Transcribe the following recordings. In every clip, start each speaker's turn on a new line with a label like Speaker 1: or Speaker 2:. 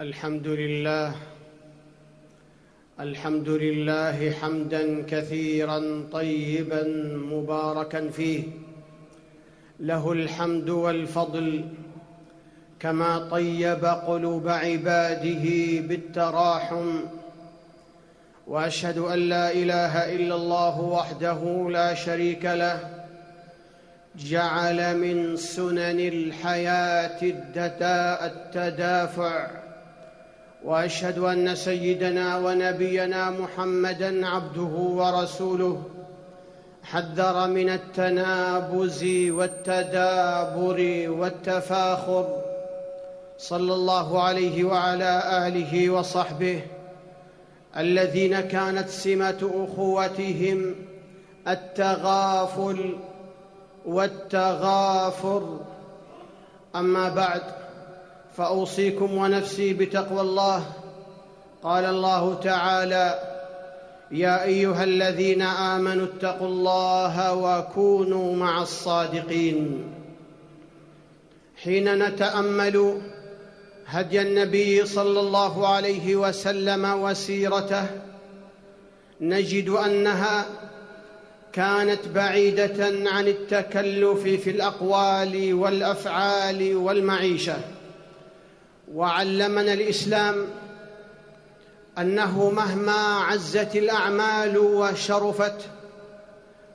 Speaker 1: الحمد لله الحمد لله حمدا كثيرا طيبا مباركا فيه. له الحمد والفضل كما طيب قلوب عباده بالتراحم. وأشهد أن لا إله إلا الله وحده لا شريك له. جعل من سنن الحياة التدافع. وأشهد أن سيدنا ونبينا محمدا عبده ورسوله. حذر من التنابز والتدابر والتفاخر. صلى الله عليه وعلى آله وصحبه. الذين كانت سمة أخوتهم التغافل والتغافر. أما بعد فأوصيكم ونفسي بتقوى الله. قال الله تعالى يا أيها الذين آمنوا اتقوا الله وكونوا مع الصادقين. حين نتأمل هدي النبي صلى الله عليه وسلم وسيرته نجد أنها كانت بعيدة عن التكلف في الأقوال والأفعال والمعيشة. وعلمنا الإسلام أنه مهما عزت الأعمال وشرفت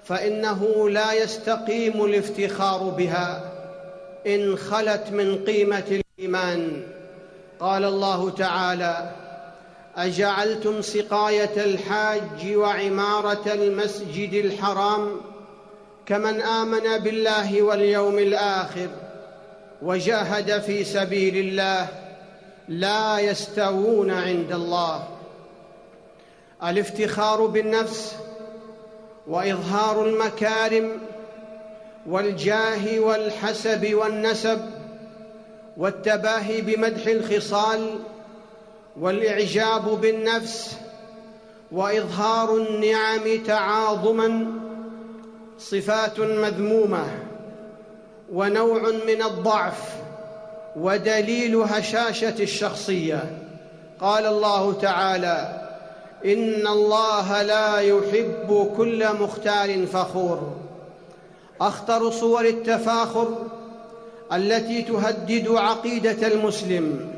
Speaker 1: فإنه لا يستقيم الافتخار بها إن خلت من قيمة الإيمان. قال الله تعالى أجعلتم سقاية الحاج وعمارة المسجد الحرام كمن آمن بالله واليوم الآخر وجاهد في سبيل الله لا يستوون عند الله. الافتخار بالنفس وإظهار المكارم والجاه والحسب والنسب والتباهي بمدح الخصال والإعجاب بالنفس وإظهار النعم تعاظما صفات مذمومة. ونوع من الضعف ودليل هشاشة الشخصية. قال الله تعالى إن الله لا يحب كل مختال فخور. أخطر صور التفاخر التي تهدد عقيدة المسلم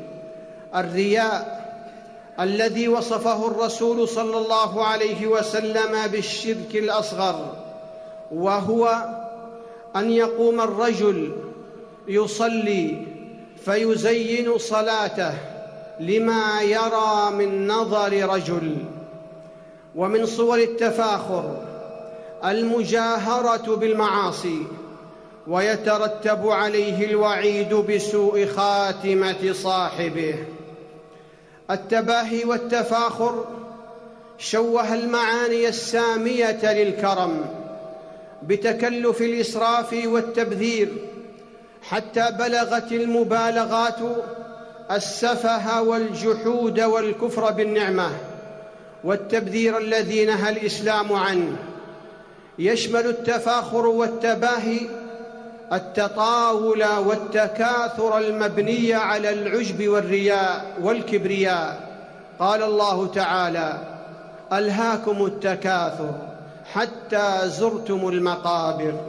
Speaker 1: الرياء الذي وصفه الرسول صلى الله عليه وسلم بالشرك الأصغر وهو أن يقوم الرجل يصلي فيزين صلاته لما يرى من نظر رجل. ومن صور التفاخر المجاهرة بالمعاصي ويترتب عليه الوعيد بسوء خاتمة صاحبه. التباهي والتفاخر شوه المعاني السامية للكرم. بتكلف الإسراف والتبذير حتى بلغت المبالغات السفه والجحود والكفر بالنعمة والتبذير الذي نهى الإسلام عنه. يشمل التفاخر والتباهي التطاول والتكاثر المبني على العجب والرياء والكبرياء. قال الله تعالى ألهاكم التكاثر. حتى زرتم المقابر.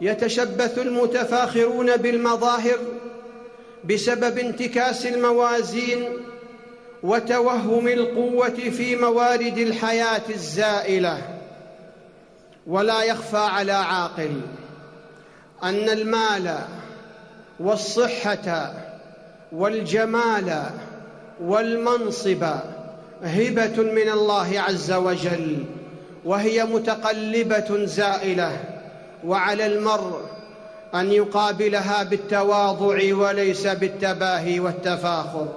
Speaker 1: يتشبث المتفاخرون بالمظاهر بسبب انتكاس الموازين وتوهم القوة في موارد الحياة الزائلة. ولا يخفى على عاقل أن المال والصحة والجمال والمنصب هبة من الله عز وجل. وهي متقلبة زائلة وعلى المرء أن يقابلها بالتواضع وليس بالتباهي والتفاخر.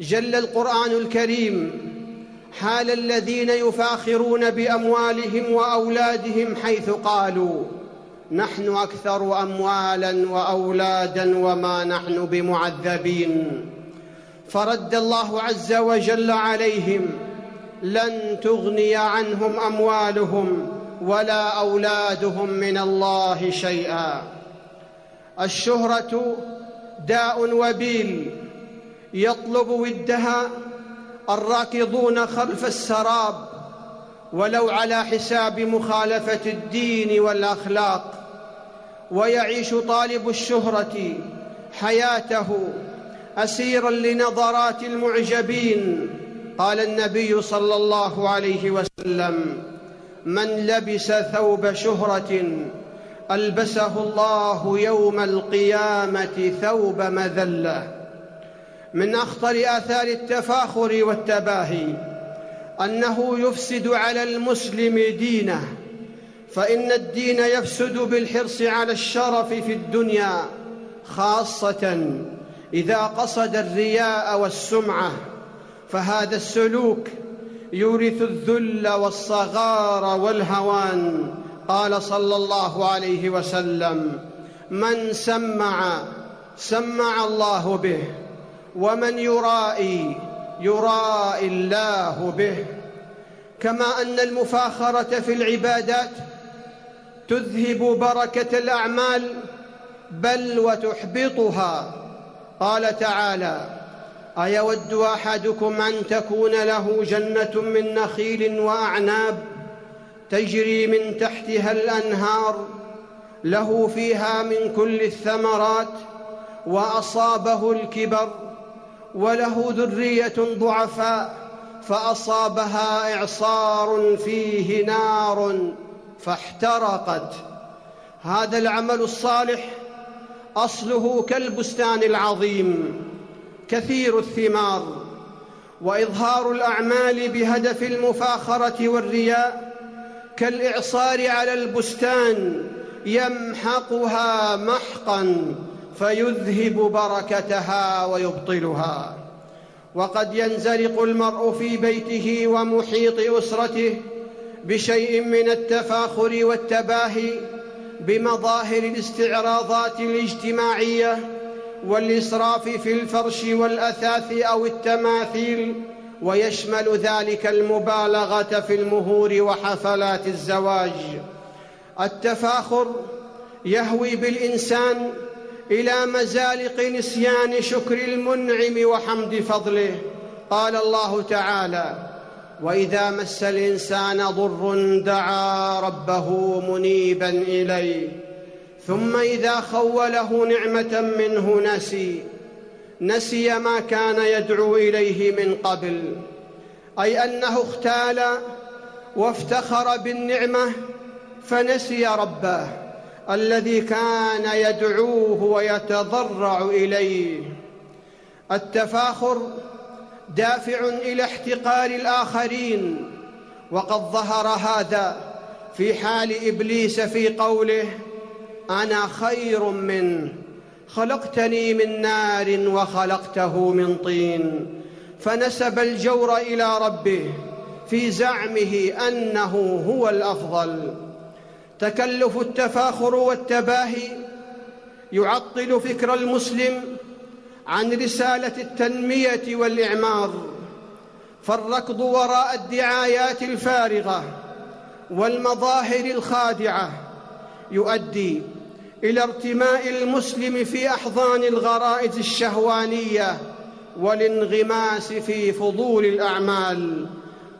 Speaker 1: جل القرآن الكريم حال الذين يفاخرون بأموالهم وأولادهم حيث قالوا نحن أكثر اموالا وأولادا وما نحن بمعذبين. فرد الله عز وجل عليهم لن تغني عنهم أموالهم ولا أولادهم من الله شيئا. الشهرة داء وبيل يطلب ودها الراكضون خلف السراب ولو على حساب مخالفة الدين والأخلاق. ويعيش طالب الشهرة حياته أسيرا لنظرات المعجبين قال النبي صلى الله عليه وسلم من لبس ثوب شهرة ألبسه الله يوم القيامة ثوب مذلة من أخطر آثار التفاخر والتباهي أنه يفسد على المسلم دينه فإن الدين يفسد بالحرص على الشرف في الدنيا خاصة إذا قصد الرياء والسمعة. فهذا السلوك يورث الذل والصغار والهوان. قال صلى الله عليه وسلم من سمع سمع الله به ومن يرائي يرائي الله به. كما أن المفاخرة في العبادات تذهب بركة الأعمال بل وتحبطها. قال تعالى أيود أحدكم أن تكون له جنة من نخيل وأعناب تجري من تحتها الأنهار له فيها من كل الثمرات وأصابه الكبر وله ذرية ضعفاء فأصابها إعصار فيه نار فاحترقت. هذا العمل الصالح أصله كالبستان العظيم. كثير الثمار وإظهار الأعمال بهدف المفاخرة والرياء كالإعصار على البستان يمحقها محقا فيذهب بركتها ويبطلها. وقد ينزلق المرء في بيته ومحيط أسرته بشيء من التفاخر والتباهي بمظاهر الاستعراضات الاجتماعية والإسراف في الفرش والأثاث أو التماثيل ويشمل ذلك المبالغة في المهور وحفلات الزواج. التفاخر يهوي بالإنسان إلى مزالق نسيان شكر المنعم وحمد فضله. قال الله تعالى وإذا مس الإنسان ضر دعا ربه منيبا إليه. ثم إذا خوله نعمة منه نسي نسي ما كان يدعو إليه من قبل أي أنه اختال وافتخر بالنعمة فنسي ربه الذي كان يدعوه ويتضرع إليه. التفاخر دافع إلى احتقار الآخرين وقد ظهر هذا في حال إبليس في قوله أنا خير منه خلقتني من نار وخلقته من طين. فنسب الجور إلى ربه في زعمه أنه هو الأفضل. تكلف التفاخر والتباهي يعطل فكر المسلم عن رسالة التنمية والإعمار. فالركض وراء الدعايات الفارغة والمظاهر الخادعة يؤدي إلى ارتماء المسلم في أحضان الغرائز الشهوانية والانغماس في فضول الأعمال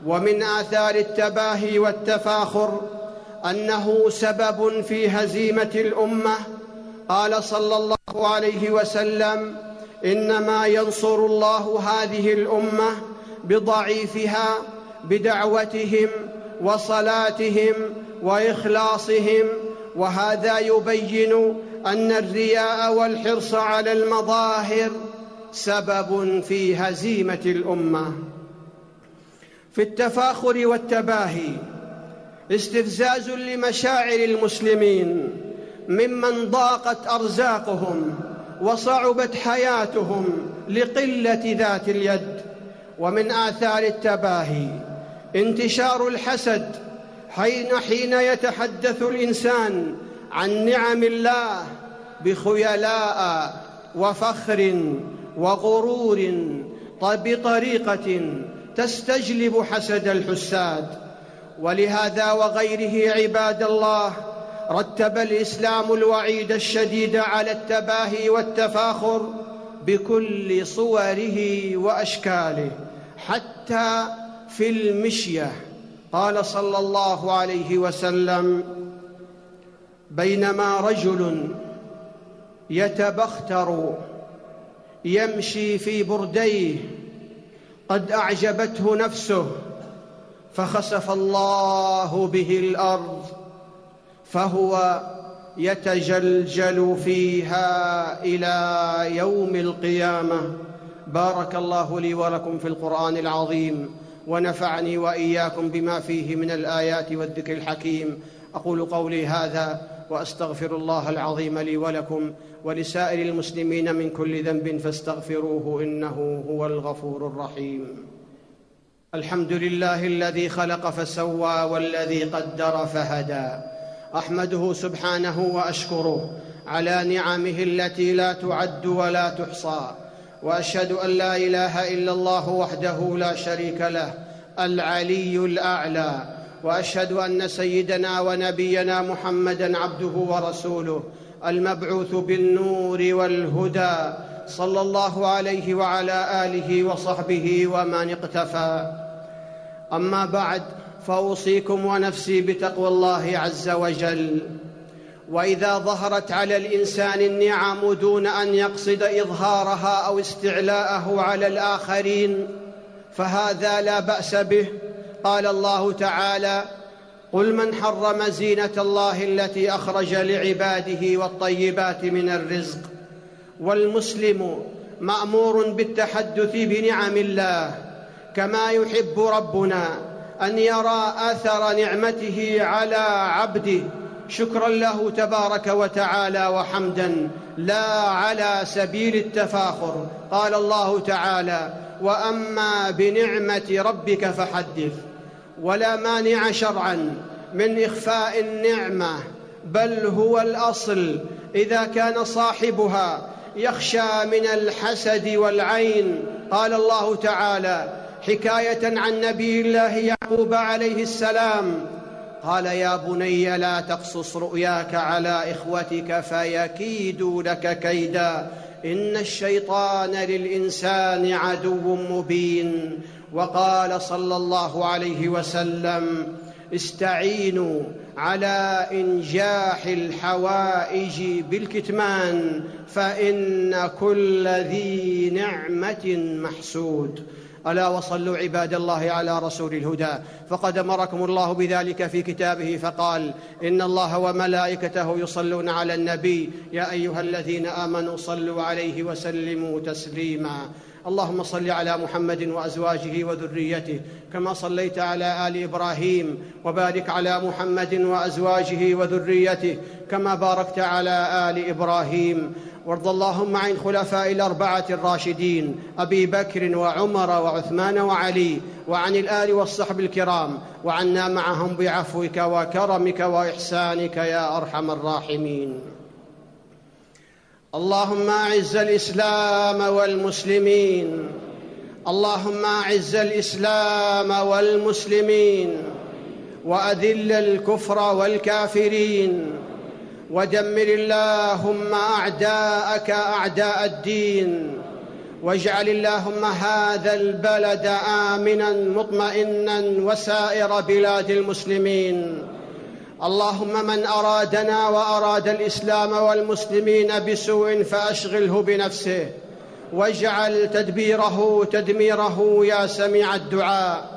Speaker 1: ومن آثار التباهي والتفاخر أنه سبب في هزيمة الأمة. قال صلى الله عليه وسلم إنما ينصر الله هذه الأمة بضعيفها بدعوتهم وصلاتهم وإخلاصهم وهذا يبين أن الرياء والحرص على المظاهر سبب في هزيمة الأمة. في التفاخر والتباهي استفزاز لمشاعر المسلمين ممن ضاقت أرزاقهم وصعبت حياتهم لقلة ذات اليد. ومن آثار التباهي انتشار الحسد حين حين يتحدث الإنسان عن نعم الله بخيلاء وفخر وغرور بطريقه تستجلب حسد الحساد. ولهذا وغيره عباد الله رتب الإسلام الوعيد الشديد على التباهي والتفاخر بكل صوره وأشكاله حتى في المشية. قال صلى الله عليه وسلم بينما رجل يتبختر يمشي في برديه قد أعجبته نفسه فخسف الله به الأرض فهو يتجلجل فيها إلى يوم القيامة. بارك الله لي ولكم في القرآن العظيم. ونفعني وإياكم بما فيه من الآيات والذكر الحكيم. أقول قولي هذا وأستغفر الله العظيم لي ولكم ولسائر المسلمين من كل ذنب فاستغفروه إنه هو الغفور الرحيم. الحمد لله الذي خلق فسوى والذي قدر فهدى. أحمده سبحانه وأشكره على نعمه التي لا تعد ولا تحصى. وأشهد أن لا إله إلا الله وحده لا شريك له العلي الأعلى. وأشهد أن سيدنا ونبينا محمدا عبده ورسوله المبعوث بالنور والهدى. صلى الله عليه وعلى آله وصحبه ومن اقتفى. أما بعد فأوصيكم ونفسي بتقوى الله عز وجل. وإذا ظهرت على الإنسان النعم دون أن يقصد إظهارها أو استعلاءه على الآخرين فهذا لا بأس به. قال الله تعالى قل من حرم زينة الله التي أخرج لعباده والطيبات من الرزق والمسلم مأمور بالتحدث بنعم الله كما يحب ربنا أن يرى آثر نعمته على عبده شكرا له تبارك وتعالى وحمدا لا على سبيل التفاخر. قال الله تعالى وأما بنعمة ربك فحدث. ولا مانع شرعا من إخفاء النعمة بل هو الأصل إذا كان صاحبها يخشى من الحسد والعين. قال الله تعالى حكاية عن نبي الله يعقوب عليه السلام قال يا بني لا تقصص رؤياك على إخوتك فيكيدوا لك كيدا. إن الشيطان للإنسان عدو مبين. وقال صلى الله عليه وسلم استعينوا على إنجاح الحوائج بالكتمان فإن كل ذي نعمة محسود. ألا وصلوا عباد الله على رسول الهدى. فقد أمركم الله بذلك في كتابه فقال إن الله وملائكته يصلون على النبي. يا أيها الذين آمنوا صلوا عليه وسلموا تسليما. اللهم صل على محمد وأزواجه وذريته كما صليت على آل إبراهيم وبارك على محمد وأزواجه وذريته كما باركت على آل إبراهيم. وارض اللهم عن الخلفاء الأربعة الراشدين أبي بكر وعمر وعثمان وعلي وعن الآل والصحب الكرام وعنا معهم بعفوك وكرمك وإحسانك يا أرحم الراحمين. اللهم أعز الإسلام والمسلمين. اللهم أعز الإسلام والمسلمين. وأذل الكفر والكافرين. ودمر اللهم أعداءك أعداء الدين واجعل اللهم هذا البلد آمنا مطمئنا وسائر بلاد المسلمين. اللهم من أرادنا وأراد الإسلام والمسلمين بسوء فأشغله بنفسه واجعل تدبيره تدميره يا سميع الدعاء.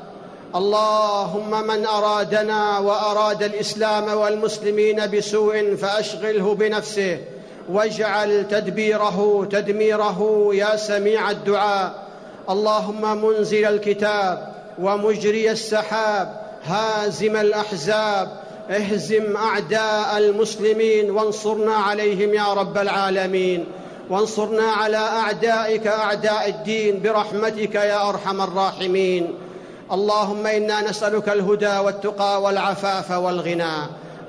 Speaker 1: اللهم من أرادنا وأراد الإسلام والمسلمين بسوء فأشغله بنفسه واجعل تدبيره تدميره يا سميع الدعاء. اللهم منزل الكتاب ومجري السحاب هازم الأحزاب اهزم أعداء المسلمين وانصرنا عليهم يا رب العالمين. وانصرنا على أعدائك أعداء الدين برحمتك يا أرحم الراحمين. اللهم إنا نسألك الهدى والتقى والعفاف والغنى.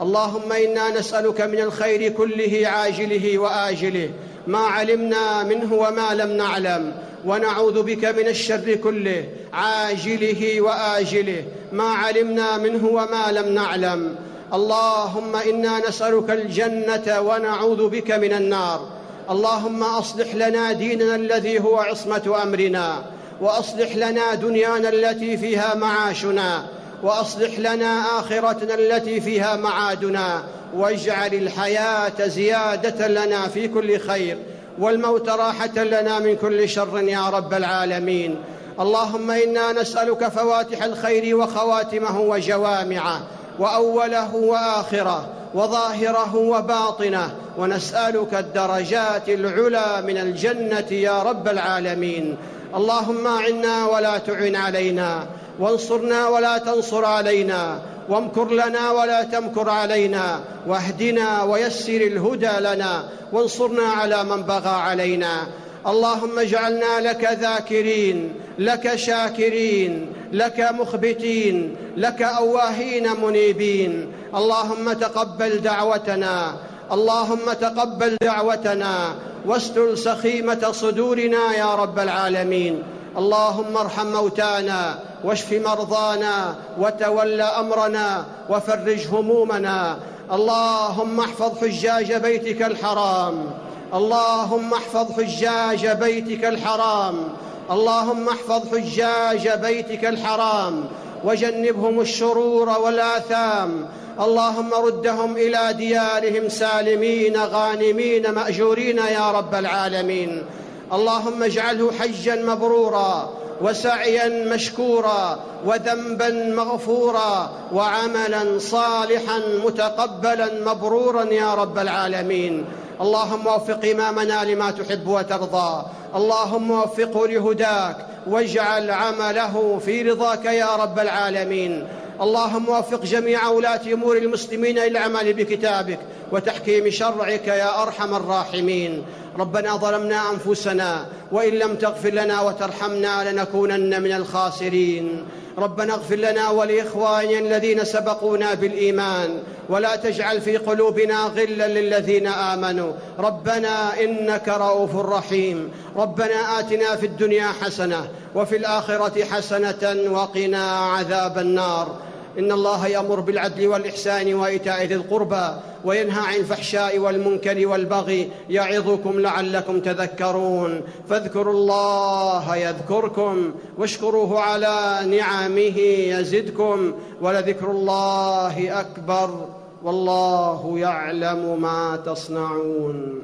Speaker 1: اللهم إنا نسألك من الخير كله عاجله وآجله. ما علمنا منه وما لم نعلم. ونعوذ بك من الشر كله عاجله وآجله. ما علمنا منه وما لم نعلم. اللهم إنا نسألك الجنة ونعوذ بك من النار. اللهم أصلح لنا ديننا الذي هو عصمة أمرنا. وأصلح لنا دنيانا التي فيها معاشنا وأصلح لنا آخرتنا التي فيها معادنا واجعل الحياة زيادة لنا في كل خير والموت راحة لنا من كل شر يا رب العالمين. اللهم إنا نسألك فواتح الخير وخواتمه وجوامعه وأوله وآخره وظاهره وباطنه ونسألك الدرجات العلى من الجنة يا رب العالمين. اللهم أعنا ولا تعن علينا وانصرنا ولا تنصر علينا وامكر لنا ولا تمكر علينا واهدنا ويسر الهدى لنا وانصرنا على من بغى علينا. اللهم اجعلنا لك ذاكرين لك شاكرين لك مخبتين لك أواهين منيبين. اللهم تقبل دعوتنا اللهم تقبل دعوتنا واستل سخيمة صدورنا يا رب العالمين. اللهم ارحم موتانا واشف مرضانا وتول أمرنا وفرج همومنا. اللهم احفظ حجاج بيتك الحرام. اللهم احفظ حجاج بيتك الحرام. اللهم احفظ حجاج بيتك الحرام وجنبهم الشرور والآثام. اللهم ردهم إلى ديارهم سالمين غانمين مأجورين يا رب العالمين. اللهم اجعله حجا مبرورا وسعيا مشكورا وذنبا مغفورا وعملا صالحا متقبلا مبرورا يا رب العالمين. اللهم وفق إمامنا لما تحب وترضى. اللهم وفقه لهداك واجعل عمله في رضاك يا رب العالمين. اللهم وفق جميع ولاة أمور المسلمين إلى العمل بكتابك. وتحكيم شرعك يا أرحم الراحمين. ربنا ظلمنا أنفسنا وإن لم تغفر لنا وترحمنا لنكونن من الخاسرين. ربنا اغفر لنا ولإخواننا الذين سبقونا بالإيمان ولا تجعل في قلوبنا غلا للذين آمنوا. ربنا إنك رؤوف رحيم. ربنا آتنا في الدنيا حسنة وفي الآخرة حسنة وقنا عذاب النار. إن الله يأمر بالعدل والإحسان وإيتاء ذي القربى وينهى عن الفحشاء والمنكر والبغي يعظكم لعلكم تذكرون. فاذكروا الله يذكركم واشكروه على نعمه يزدكم ولذكر الله أكبر والله يعلم ما تصنعون.